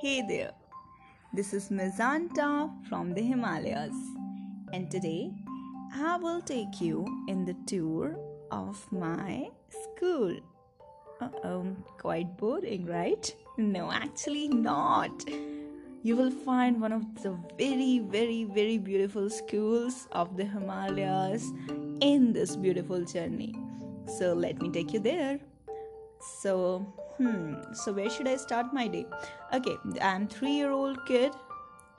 Hey there, this is Mizanta from the Himalayas, and today I will take you in the tour of my school. Uh-oh, quite boring, right? No, actually not. You will find one of the very, very, very beautiful schools of the Himalayas in this beautiful journey. So let me take you there. So, hmm, so where should I start my day? Okay, I'm 3-year-old kid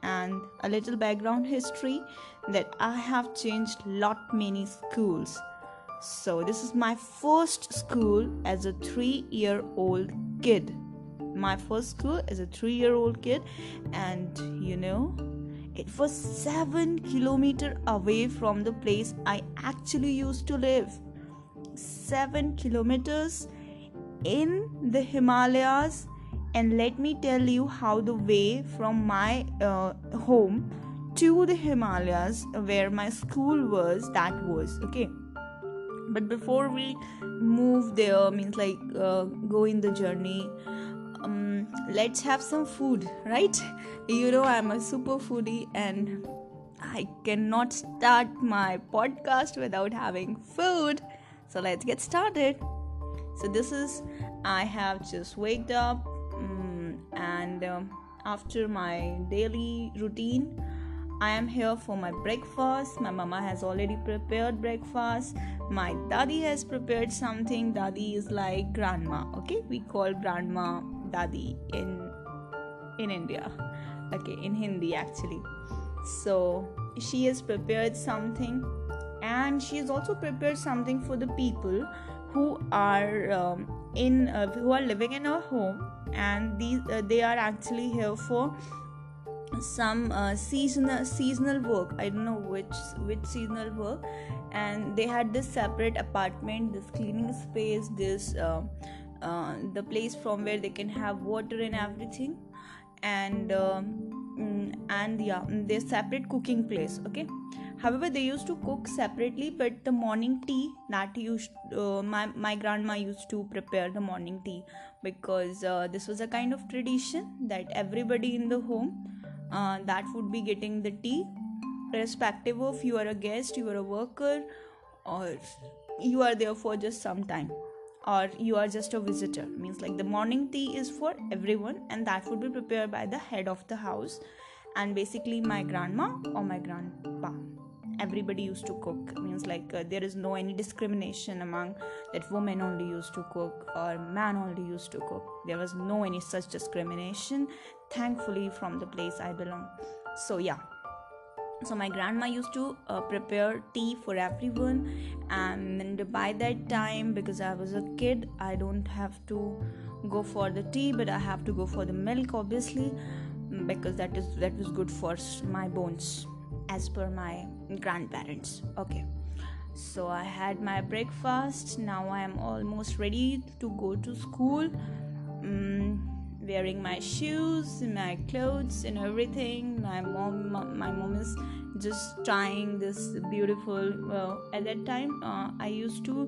and a little background history that I have changed lot many schools. So this is my first school as a 3-year-old kid. My first school as a 3-year-old kid and you know it was 7 kilometer away from the place I actually used to live. 7 kilometers in the Himalayas, and let me tell you how the way from my uh, home to the Himalayas, where my school was, that was okay. But before we move there, means like uh, go in the journey, um, let's have some food, right? You know, I'm a super foodie and I cannot start my podcast without having food. So let's get started so this is i have just waked up um, and um, after my daily routine i am here for my breakfast. My mama has already prepared breakfast. My daddy has prepared something. Daddy is like grandma okay? We call grandma daddy in in india okay in hindi actually. So she has prepared something and she has also prepared something for the people who are um, in uh, who are living in a home and these uh, they are actually here for some uh, seasonal seasonal work. I don't know which which seasonal work. And they had this separate apartment this cleaning space this uh, uh, the place from where they can have water and everything. And um, mm, and yeah their separate cooking place okay however they used to cook separately but the morning tea that used uh, my, my grandma used to prepare the morning tea because uh, this was a kind of tradition that everybody in the home uh, that would be getting the tea irrespective of you are a guest you are a worker or you are there for just some time or you are just a visitor. Means like the morning tea is for everyone and that would be prepared by the head of the house and basically my grandma or my grandpa everybody used to cook. Means like uh, there is no any discrimination among that women only used to cook or man only used to cook. There was no any such discrimination. Thankfully from the place i belong. So yeah. So my grandma used to uh, prepare tea for everyone. And by that time because i was a kid i don't have to go for the tea but i have to go for the milk obviously because that is that was good for my bones as per my grandparents. Okay. So i had my breakfast. Now i am almost ready to go to school. Um, wearing my shoes my clothes and everything. My mom my mom is just tying this beautiful at that time uh, i used to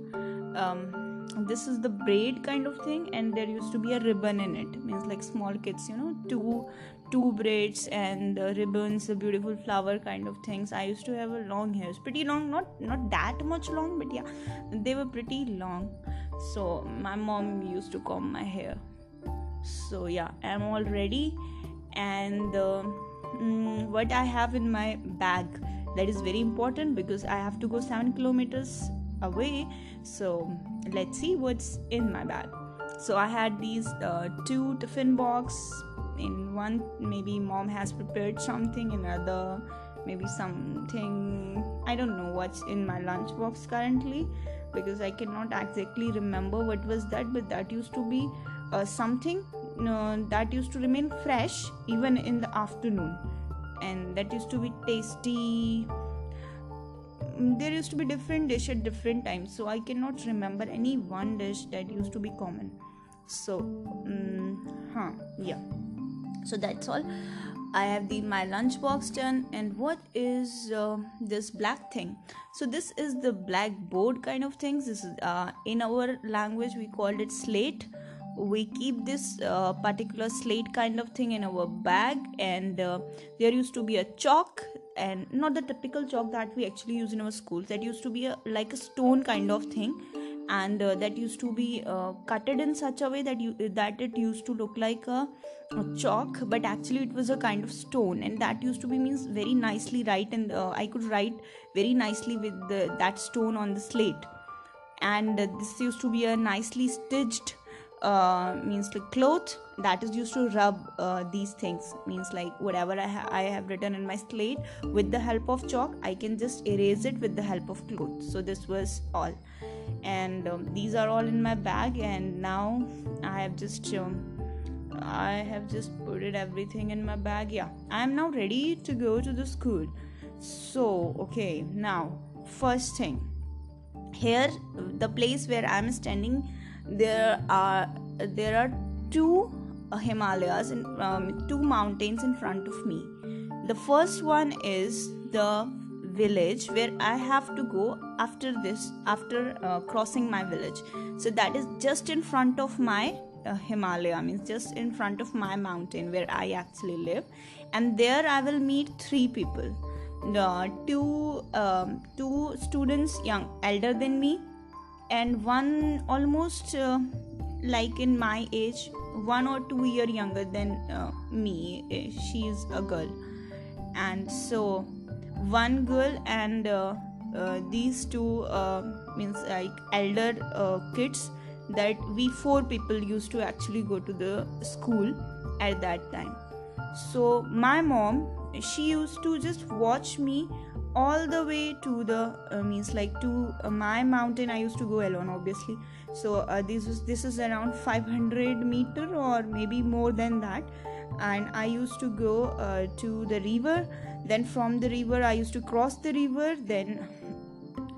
um, this is the braid kind of thing and there used to be a ribbon in it. Means like small kids you know two two braids and ribbons a beautiful flower kind of things. I used to have a long hairs pretty long not not that much long but yeah they were pretty long. So my mom used to comb my hair. So yeah i'm all ready. And uh, mm, what i have in my bag that is very important because i have to go 7 kilometers away. So let's see what's in my bag. So i had these uh, two tiffin box in one maybe mom has prepared something in other maybe something i don't know what's in my lunch box currently because i cannot exactly remember what was that but that used to be uh, something uh, that used to remain fresh even in the afternoon. And that used to be tasty. Mm, there used to be different dish at different times so i cannot remember any one dish that used to be common. So um, huh yeah so that's all. I have the my lunchbox done and what is uh, this black thing? So this is the blackboard kind of things. This is uh, in our language we called it slate. We keep this uh, particular slate kind of thing in our bag and uh, there used to be a chalk and not the typical chalk that we actually use in our schools. That used to be a, like a stone kind of thing and uh, that used to be uh, cutted in such a way that you that it used to look like a, a, chalk but actually it was a kind of stone. And that used to be means very nicely write and uh, i could write very nicely with the, that stone on the slate. And this used to be a nicely stitched uh, means like cloth that is used to rub uh, these things. Means like whatever I, ha- I have written in my slate with the help of chalk i can just erase it with the help of cloth. So this was all and um, these are all in my bag and now i have just um, i have just put it everything in my bag yeah. I am now ready to go to the school. So okay now first thing. Here the place where i am standing there are there are two himalayas and um, two mountains in front of me. The first one is the village where i have to go after this after uh, crossing my village. So that is just in front of my uh, himalaya means just in front of my mountain where i actually live. And there i will meet three people. Uh, two um, two students young elder than me and one almost uh, like in my age one or two year younger than uh, me. She is a girl. And so one girl and uh, uh these two uh, means like elder kids that we four people used to actually go to the school at that time. So my mom she used to just watch me all the way to the uh, means like to uh, my mountain. I used to go alone obviously. So uh, this is this is around 500 meter or maybe more than that. And i used to go to the river then from the river i used to cross the river. Then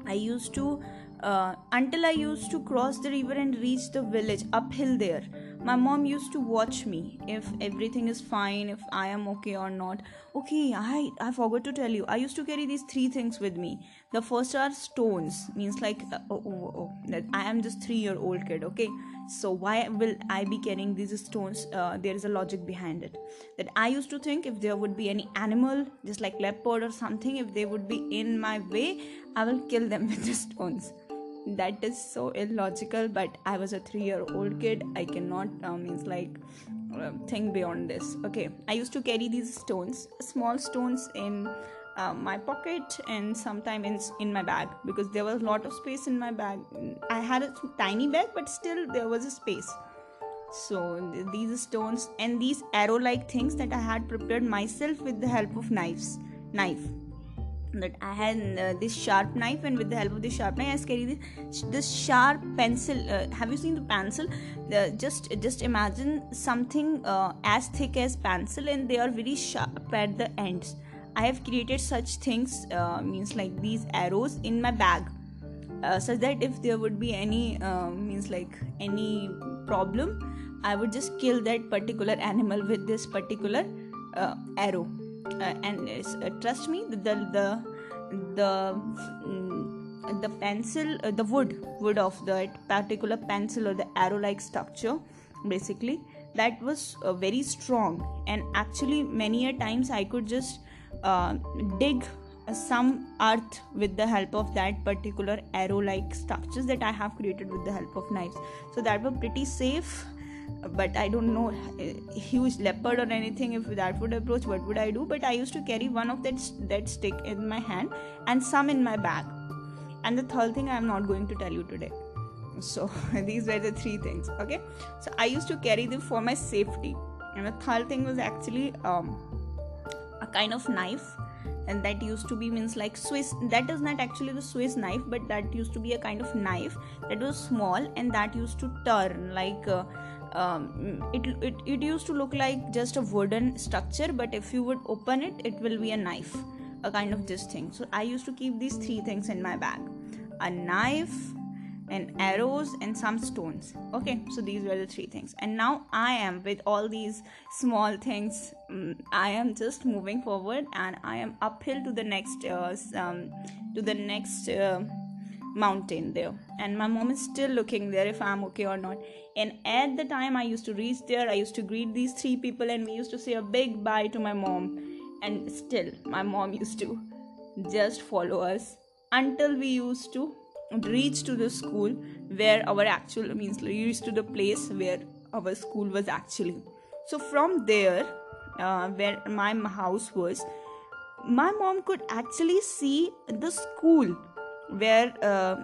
i used to uh, until i used to cross the river and reach the village uphill there my mom used to watch me if everything is fine if i am okay or not. Okay i i forgot to tell you i used to carry these three things with me. The first are stones means like uh, oh, oh, oh, that i am just 3 year old kid okay? So why will i be carrying these stones? Uh, there is a logic behind it. That i used to think if there would be any animal just like leopard or something if they would be in my way i will kill them with the stones that is so illogical but i was a three year old kid. I cannot uh, means like uh, think beyond this. Okay i used to carry these stones small stones in uh, my pocket and sometimes in, in my bag because there was a lot of space in my bag. I had a tiny bag but still there was a space. So these stones and these arrow like things that i had prepared myself with the help of knives knife that I had uh, this sharp knife, and with the help of this sharp knife, I carry this, this sharp pencil. Uh, have you seen the pencil? The, just just imagine something uh, as thick as pencil, and they are very sharp at the ends. I have created such things, uh, means like these arrows in my bag, uh, such that if there would be any uh, means like any problem, I would just kill that particular animal with this particular arrow uh, and uh, trust me the the the mm, the pencil uh, the wood wood of that particular pencil or the arrow like structure basically that was uh, very strong. And actually many a times i could just uh, dig some earth with the help of that particular arrow like structures that i have created with the help of knives. So that were pretty safe but i don't know huge leopard or anything if that would approach what would i do? But i used to carry one of that that stick in my hand and some in my bag. And the third thing i am not going to tell you today. So these were the three things okay? So i used to carry them for my safety. And the third thing was actually um, a kind of knife. And that used to be means like swiss that is not actually the swiss knife but that used to be a kind of knife that was small and that used to turn like uh, um, it, it, it used to look like just a wooden structure but if you would open it it will be a knife a kind of this thing. So i used to keep these three things in my bag. A knife and arrows and some stones. Okay so these were the three things. And now i am with all these small things. Um, i am just moving forward and i am uphill to the next uh, um, to the next uh, mountain there. And my mom is still looking there if i'm okay or not. And at the time i used to reach there i used to greet these three people and we used to say a big bye to my mom. And still my mom used to just follow us until we used to reach to the school where our actual means reach to the place where our school was actually. So from there uh, where my house was my mom could actually see the school where uh,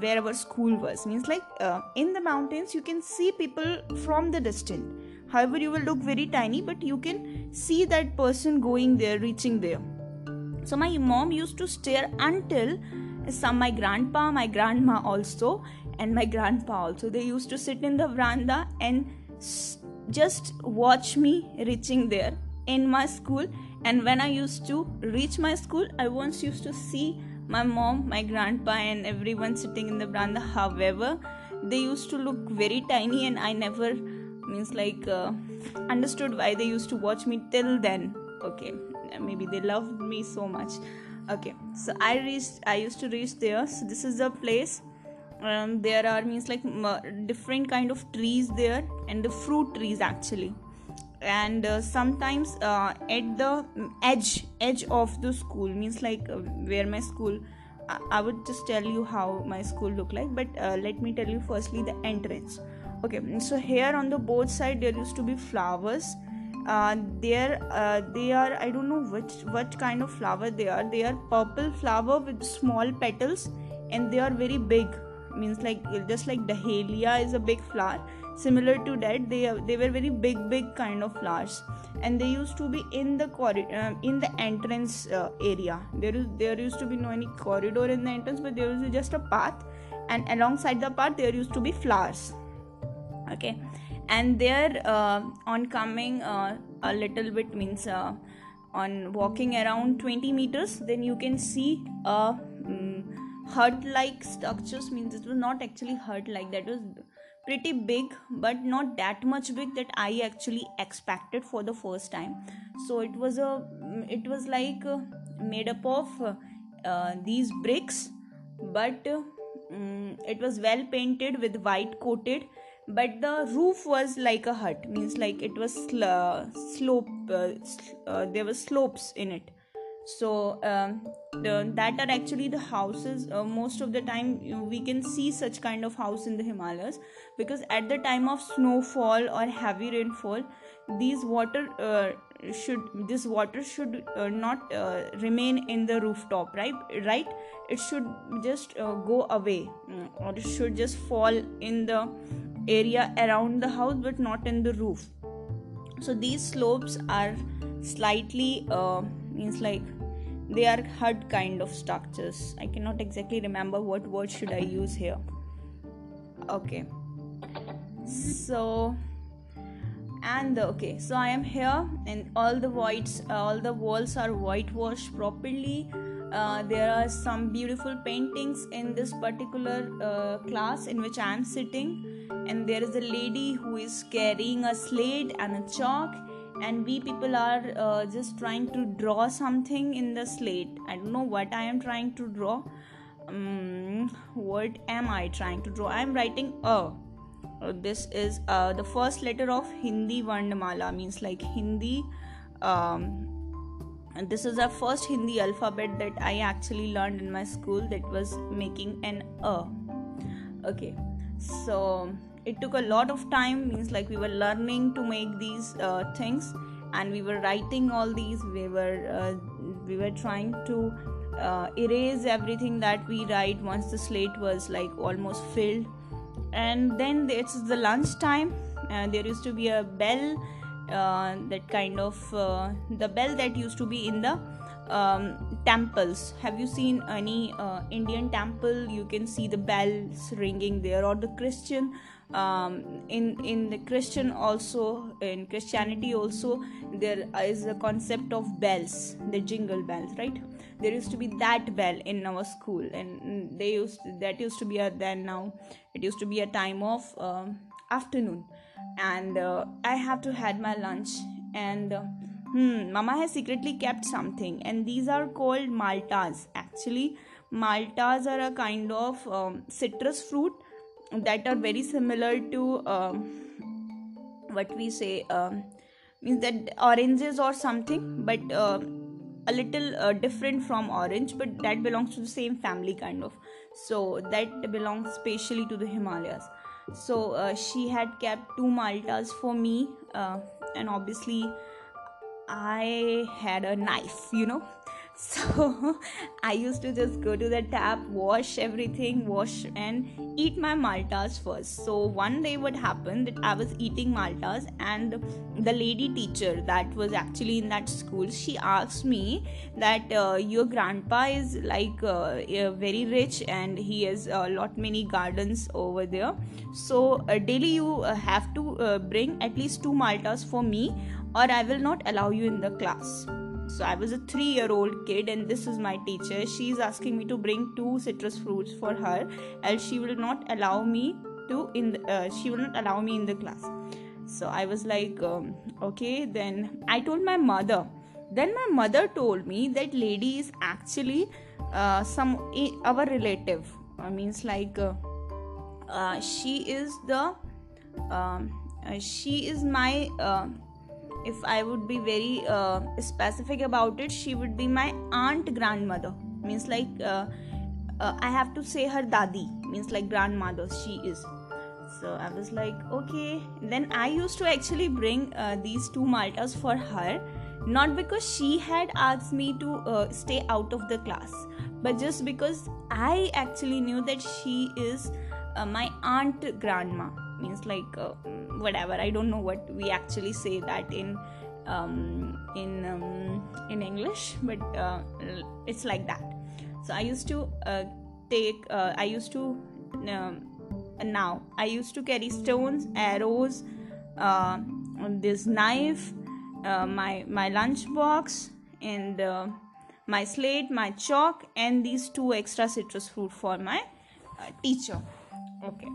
where our school was. Means like uh, in the mountains you can see people from the distance. However you will look very tiny but you can see that person going there reaching there. So my mom used to stare until some my grandpa my grandma also and my grandpa also. They used to sit in the veranda and just watch me reaching there in my school. And when i used to reach my school i once used to see my mom my grandpa and everyone sitting in the veranda. However they used to look very tiny and i never means like uh, understood why they used to watch me till then. Okay maybe they loved me so much. Okay so i reached i used to reach there. So this is the place um, there are means like different kind of trees there and the fruit trees actually and uh, sometimes uh, at the edge edge of the school means like uh, where my school I, I, would just tell you how my school look like but uh, let me tell you firstly the entrance. Okay so here on the both side there used to be flowers. Uh, there uh, they are i don't know which what kind of flower they are. They are purple flower with small petals and they are very big. Means like just like dahlia is a big flower similar to that they they were very big big kind of flowers. And they used to be in the corridor uh, in the entrance uh, area. There is there used to be no any corridor in the entrance but there was just a path. And alongside the path there used to be flowers. Okay. And there uh, on coming uh, a little bit means uh, on walking around 20 meters then you can see a um, hut like structures. Means it was not actually hut like that was pretty big but not that much big that i actually expected for the first time. So it was a it was like uh, made up of uh, these bricks but um, it was well painted with white coated but the roof was like a hut means like it was sl- slope uh, uh, there were slopes in it so um, the, that are actually the houses uh, most of the time we can see such kind of house in the himalayas because at the time of snowfall or heavy rainfall these water uh, should this water should uh, not uh, remain in the rooftop right? Right? It should just uh, go away mm, or it should just fall in the area around the house but not in the roof. So these slopes are slightly uh, means like they are hut kind of structures. I cannot exactly remember what word should i use here. Okay. So and okay so i am here and all the voids uh, all the walls are whitewashed properly. Uh, there are some beautiful paintings in this particular uh, class in which i am sitting. And there is a lady who is carrying a slate and a chalk and we people are uh, just trying to draw something in the slate. I don't know what i am trying to draw. Um, what am i trying to draw? I am writing a. Uh, this is uh, the first letter of hindi varnamala means like hindi um, this is our first hindi alphabet that i actually learned in my school that was making an a. Okay so it took a lot of time means like we were learning to make these uh, things and we were writing all these we were uh, we were trying to uh, erase everything that we write once the slate was like almost filled. And then it's the lunch time uh, there used to be a bell uh, that kind of uh, the bell that used to be in the um, temples. Have you seen any indian temple? You can see the bells ringing there or the christian um, in in the christian also in christianity also there is a concept of bells the jingle bells right? There used to be that bell in our school and they used to, that used to be a then now. It used to be a time of um, afternoon. And uh, i have to had my lunch and uh, hmm mama has secretly kept something and these are called maltas. Actually maltas are a kind of um, citrus fruit that are very similar to um, what we say um, means that oranges or something but uh, a little uh, different from orange but that belongs to the same family kind of. So that belongs specially to the himalayas. So uh, she had kept two maltas for me uh, and obviously i had a knife you know so i used to just go to the tap wash everything wash and eat my maltas first. So one day what happened that i was eating maltas and the lady teacher that was actually in that school she asked me that uh, your grandpa is like uh, very rich and he has a lot many gardens over there. So uh, daily you uh, have to uh, bring at least two maltas for me or i will not allow you in the class so I was a three year old kid, and this is my teacher. She's asking me to bring two citrus fruits for her, and she will not allow me to in the, uh, she will not allow me in the class. So I was like, um, okay. Then I told my mother. Then my mother told me that lady is actually uh, some our relative. Uh, means like uh, uh, she is the um, uh, she is my if I would be very uh, specific about it, she would be my aunt grandmother. Means like uh, uh, I have to say her dadi. Means like grandmother. She is. So I was like, okay. Then I used to actually bring uh, these two maltas for her, not because she had asked me to uh, stay out of the class, but just because I actually knew that she is uh, my aunt grandma means like uh, whatever. I don't know what we actually say that in um, in um, in english but uh, it's like that. So i used to uh, take uh, i used to um, now i used to carry stones arrows uh, this knife uh, my my lunch box and my slate my chalk and these two extra citrus fruit for my teacher. Okay.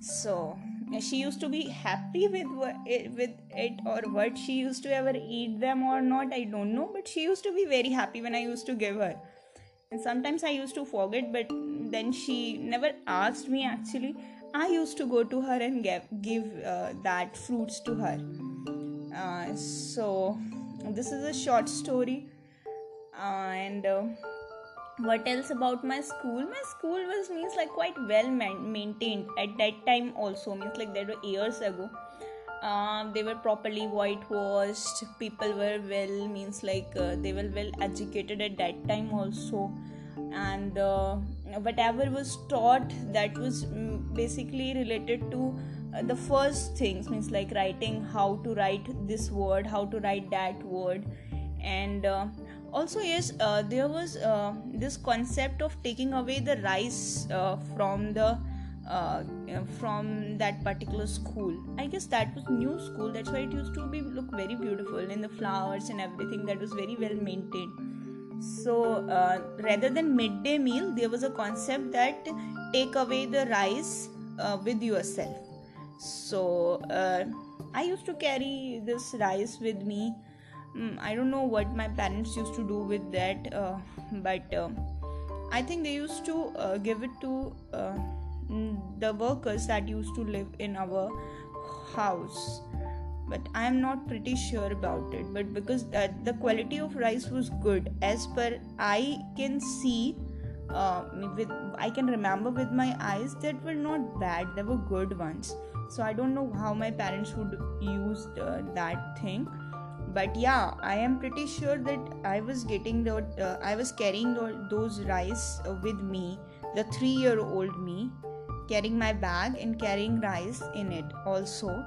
So she used to be happy with it, with it or what she used to ever eat them or not i don't know. But she used to be very happy when i used to give her. And sometimes i used to forget but then she never asked me actually. I used to go to her and give, give uh, that fruits to her. Uh, so this is a short story. Uh, and uh, what else about my school? My school was means like quite well maintained at that time also. Means like that were years ago. Uh, they were properly whitewashed. People were well means like uh, they were well educated at that time also. And uh, whatever was taught that was mm, basically related to uh, the first things. Means like writing how to write this word how to write that word. And uh, also yes uh, there was uh, this concept of taking away the rice uh, from the uh, from that particular school. I guess that was new school. That's why it used to be look very beautiful in the flowers and everything that was very well maintained. So uh, rather than midday meal there was a concept that take away the rice uh, with yourself. So i used to carry this rice with me mm, i don't know what my parents used to do with that uh, but uh, i think they used to uh, give it to uh, the workers that used to live in our house. But i am not pretty sure about it but because uh, the quality of rice was good as per i can see uh, with i can remember with my eyes that were not bad they were good ones. So i don't know how my parents would use that thing but yeah i am pretty sure that i was getting the uh, i was carrying the, those rice uh, with me the 3 year old me carrying my bag and carrying rice in it also.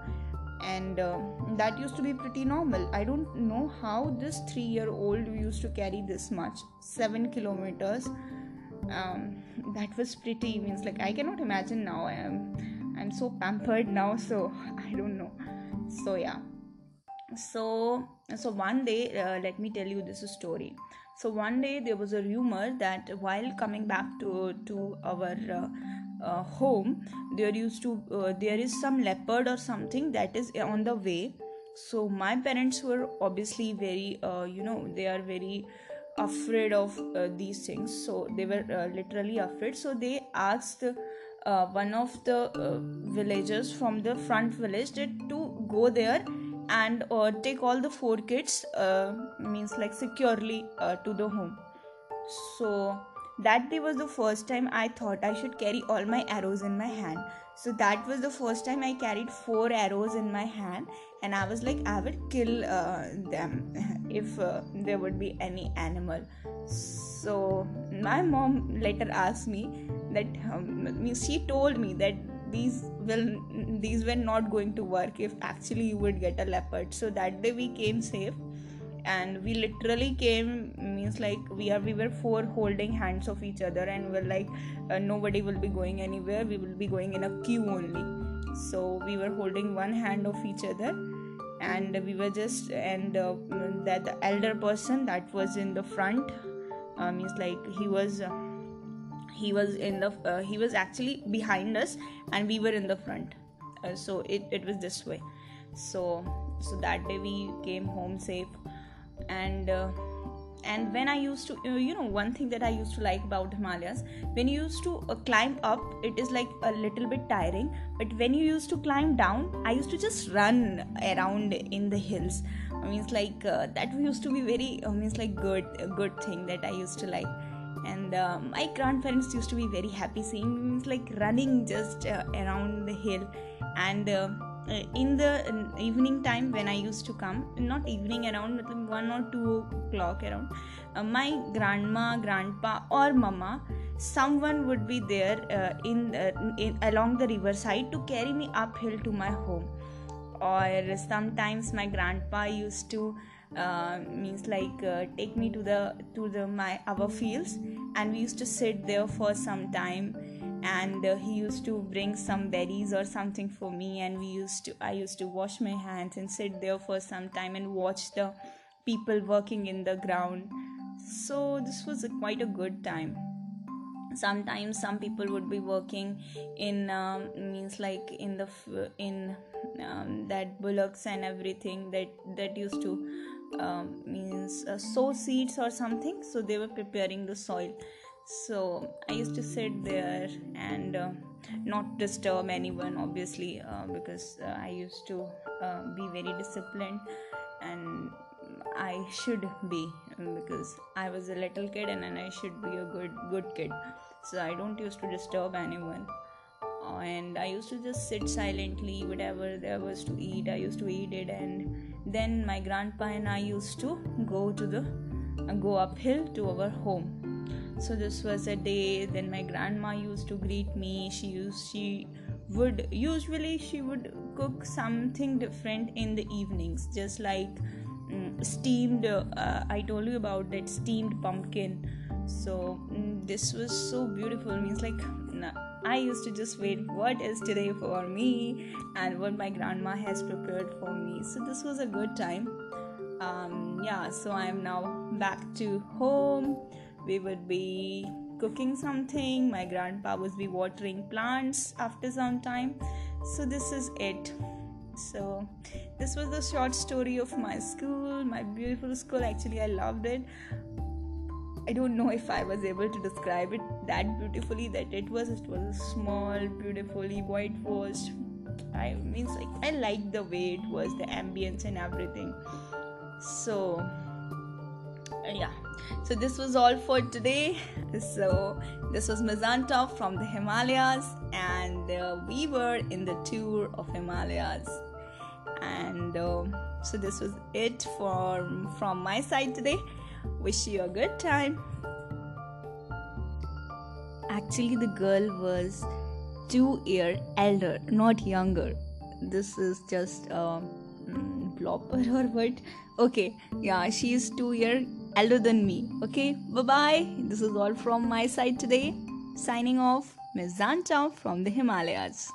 And uh, that used to be pretty normal. I don't know how this 3 year old used to carry this much 7 kilometers. Um, that was pretty means like i cannot imagine now. I am i'm so pampered now so i don't know. So yeah. So so one day uh, let me tell you this story. So one day there was a rumor that while coming back to to our uh, uh, home there used to uh, there is some leopard or something that is on the way. So my parents were obviously very uh, you know they are very afraid of uh, these things. So they were literally afraid. So they asked one of the villagers from the front village to go there and uh, take all the four kids uh, means like securely to the home. So that day was the first time i thought i should carry all my arrows in my hand. So that was the first time i carried four arrows in my hand and i was like i would kill uh, them if uh, there would be any animal. So my mom later asked me that um, she told me that these will these were not going to work if actually you would get a leopard. So that day we came safe and we literally came means like we are we were four holding hands of each other and we're like uh, nobody will be going anywhere. We will be going in a queue only. So we were holding one hand of each other and we were just and uh, that the elder person that was in the front uh, means like he was uh, he was in the uh, he was actually behind us and we were in the front. Uh, so it, it was this way. So so that day we came home safe and uh, and when i used to you know one thing that i used to like about himalayas when you used to uh, climb up it is like a little bit tiring but when you used to climb down i used to just run around in the hills. I mean it's like uh, that used to be very i mean it's like good good thing that i used to like and uh, my grandparents used to be very happy seeing me like running just uh, around the hill and uh, uh, in the evening time when I used to come, not evening around one or two o'clock around, uh, my grandma, grandpa, or mama, someone would be there uh, in, in along the riverside to carry me uphill to my home. Or sometimes my grandpa used to uh, means like uh, take me to the to the my our fields, and we used to sit there for some time. And uh, he used to bring some berries or something for me. And we used to i used to wash my hands and sit there for some time and watch the people working in the ground. So this was a, quite a good time. Sometimes some people would be working in um, means like in the in um, that bullocks and everything that that used to um, means uh, sow seeds or something. So they were preparing the soil. So i used to sit there and uh, not disturb anyone obviously uh, because uh, i used to uh, be very disciplined and i should be because i was a little kid and, and i should be a good good kid. So i don't used to disturb anyone. And i used to just sit silently whatever there was to eat i used to eat it and then my grandpa and i used to go to the go uphill to our home. So this was a day then my grandma used to greet me. She used she would usually she would cook something different in the evenings just like um, steamed uh, i told you about that steamed pumpkin. So um, this was so beautiful. Means like i used to just wait what is today for me? and what my grandma has prepared for me. So this was a good time. Um, yeah so i'm now back to home. We would be cooking something. My grandpa would be watering plants after some time. So this is it. So this was the short story of my school my beautiful school. Actually i loved it i don't know if i was able to describe it that beautifully that it was it was a small beautifully whitewashed i means like i liked the way it was the ambience and everything. So yeah. So this was all for today. So this was Mizanta from the Himalayas and uh, we were in the tour of Himalayas. And uh, so this was it for from my side today wish you a good time actually the girl was two year elder not younger this is just a um, blopper or what okay yeah she is two year elder than me. Okay, bye bye. This is all from my side today. Signing off, Mizanta from the Himalayas.